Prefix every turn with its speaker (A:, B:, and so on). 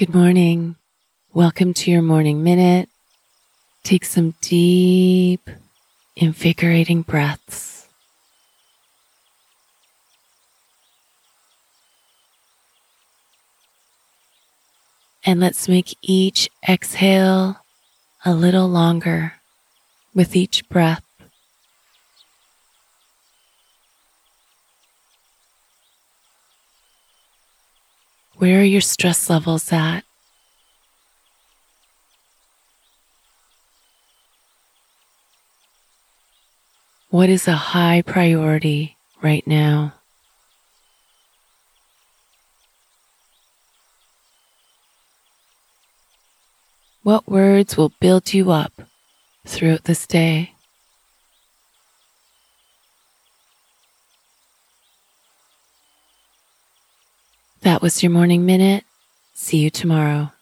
A: Good morning. Welcome to your morning minute. Take some deep, invigorating breaths. And let's make each exhale a little longer with each breath. Where are your stress levels at? What is a high priority right now? What words will build you up throughout this day? That was your morning minute. See you tomorrow.